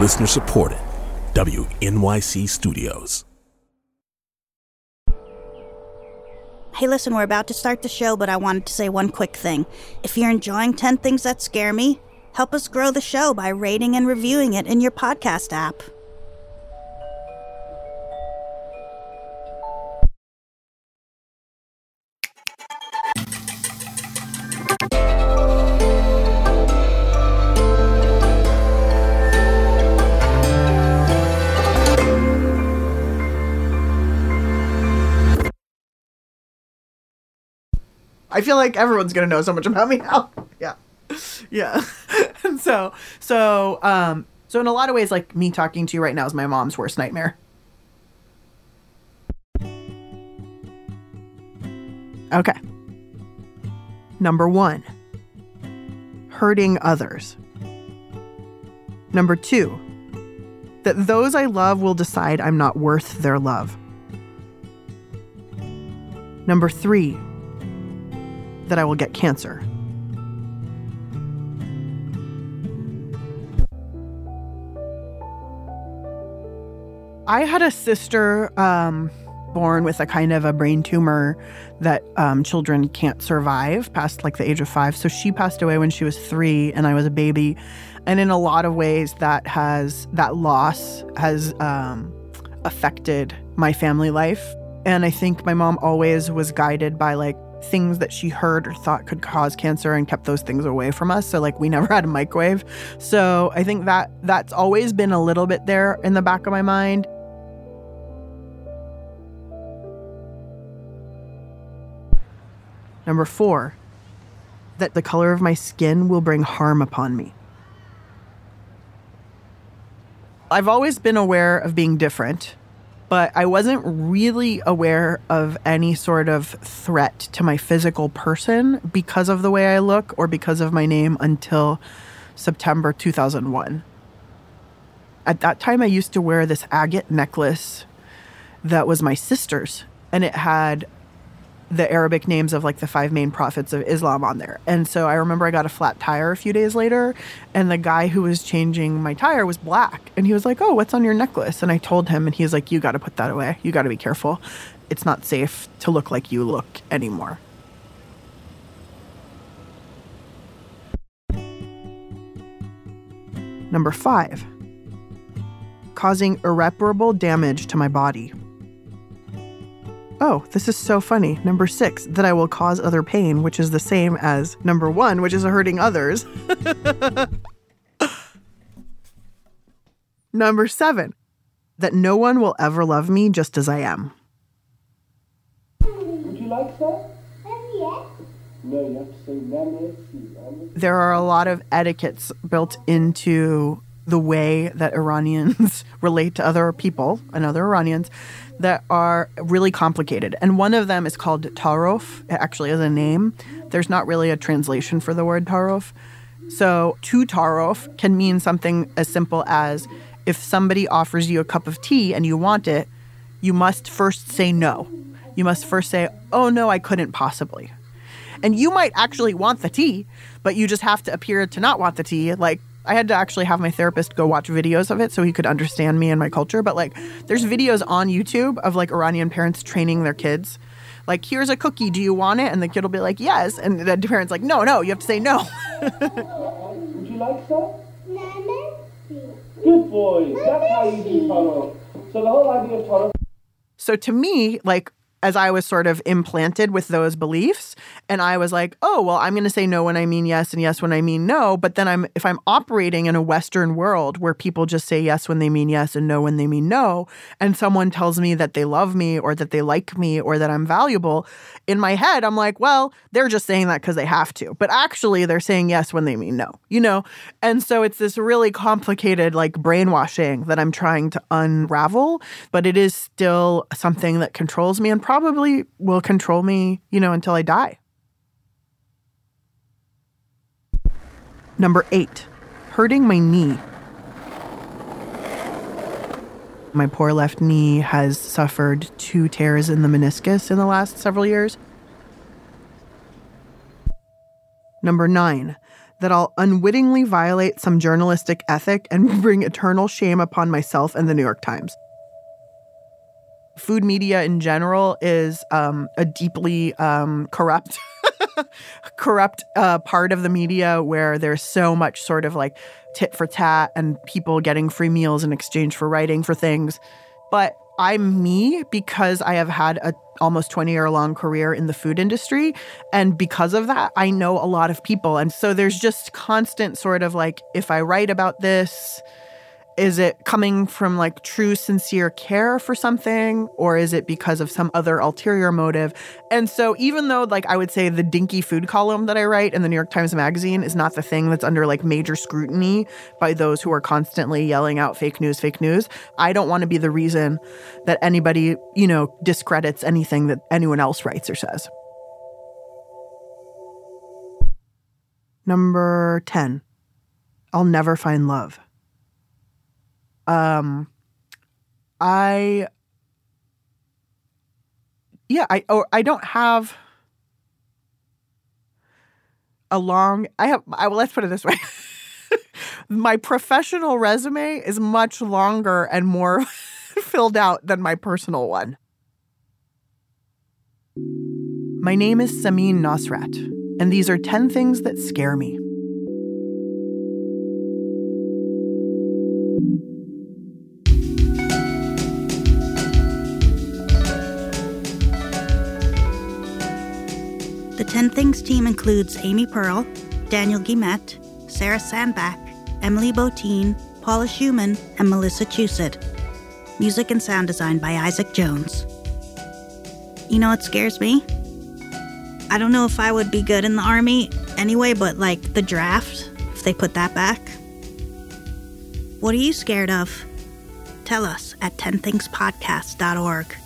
Listener supported. WNYC Studios. Hey, listen, we're about to start the show, but I wanted to say one quick thing. If you're enjoying 10 Things That Scare Me, help us grow the show by rating and reviewing it in your podcast app. I feel like everyone's gonna know so much about me now. Yeah, yeah. and so, so, um, so in a lot of ways, like me talking to you right now is my mom's worst nightmare. Okay. Number one, hurting others. Number two, that those I love will decide I'm not worth their love. Number three, that I will get cancer. I had a sister um, born with a kind of a brain tumor that um, children can't survive past like the age of five. So she passed away when she was three, and I was a baby. And in a lot of ways, that has that loss has um, affected my family life. And I think my mom always was guided by like things that she heard or thought could cause cancer and kept those things away from us. So like we never had a microwave. So I think that that's always been a little bit there in the back of my mind. Number 4, that the color of my skin will bring harm upon me. I've always been aware of being different but I wasn't really aware of any sort of threat to my physical person because of the way I look or because of my name until September 2001. At that time, I used to wear this agate necklace that was my sister's, and it had the Arabic names of like the five main prophets of Islam on there. And so I remember I got a flat tire a few days later, and the guy who was changing my tire was black. And he was like, Oh, what's on your necklace? And I told him, and he was like, You got to put that away. You got to be careful. It's not safe to look like you look anymore. Number five, causing irreparable damage to my body. Oh, this is so funny. Number six, that I will cause other pain, which is the same as number one, which is hurting others. number seven, that no one will ever love me just as I am. Would you like that? Yes. No, you have to say There are a lot of etiquettes built into the way that Iranians relate to other people and other Iranians that are really complicated. And one of them is called Tarof. It actually is a name. There's not really a translation for the word Tarof. So, to Tarof can mean something as simple as if somebody offers you a cup of tea and you want it, you must first say no. You must first say, oh no, I couldn't possibly. And you might actually want the tea, but you just have to appear to not want the tea. Like I had to actually have my therapist go watch videos of it so he could understand me and my culture. But like, there's videos on YouTube of like Iranian parents training their kids. Like, here's a cookie. Do you want it? And the kid will be like, yes. And the parent's like, no, no, you have to say no. Would you like some? Good boy. That's how you do tarof. So the whole idea of tarof. So to me, like, as I was sort of implanted with those beliefs. And I was like, oh, well, I'm going to say no when I mean yes and yes when I mean no. But then I'm, if I'm operating in a Western world where people just say yes when they mean yes and no when they mean no, and someone tells me that they love me or that they like me or that I'm valuable, in my head, I'm like, well, they're just saying that because they have to. But actually, they're saying yes when they mean no, you know? And so it's this really complicated, like, brainwashing that I'm trying to unravel. But it is still something that controls me and probably will control me, you know, until I die. Number eight, hurting my knee. My poor left knee has suffered two tears in the meniscus in the last several years. Number nine, that I'll unwittingly violate some journalistic ethic and bring eternal shame upon myself and the New York Times food media in general is um, a deeply um, corrupt corrupt uh, part of the media where there's so much sort of like tit for tat and people getting free meals in exchange for writing for things. But i'm me because i have had a almost 20 year long career in the food industry. And because of that i know a lot of people. And so there's just constant sort of like if i write about this is it coming from like true, sincere care for something, or is it because of some other ulterior motive? And so, even though, like, I would say the dinky food column that I write in the New York Times Magazine is not the thing that's under like major scrutiny by those who are constantly yelling out fake news, fake news, I don't want to be the reason that anybody, you know, discredits anything that anyone else writes or says. Number 10. I'll never find love um i yeah i or i don't have a long i have i well let's put it this way. My professional resume is much longer and more filled out than my personal one. My name is samin nosrat and these are 10 things that scare me Things team includes Amy Pearl, Daniel Guillemette, Sarah Sandbach, Emily Botein, Paula Szuchman, and Melissa Chusett. Music and sound design by Isaac Jones. You know what scares me? I don't know if I would be good in the army anyway, but like the draft, if they put that back. What are you scared of? Tell us at 10thingspodcast.org.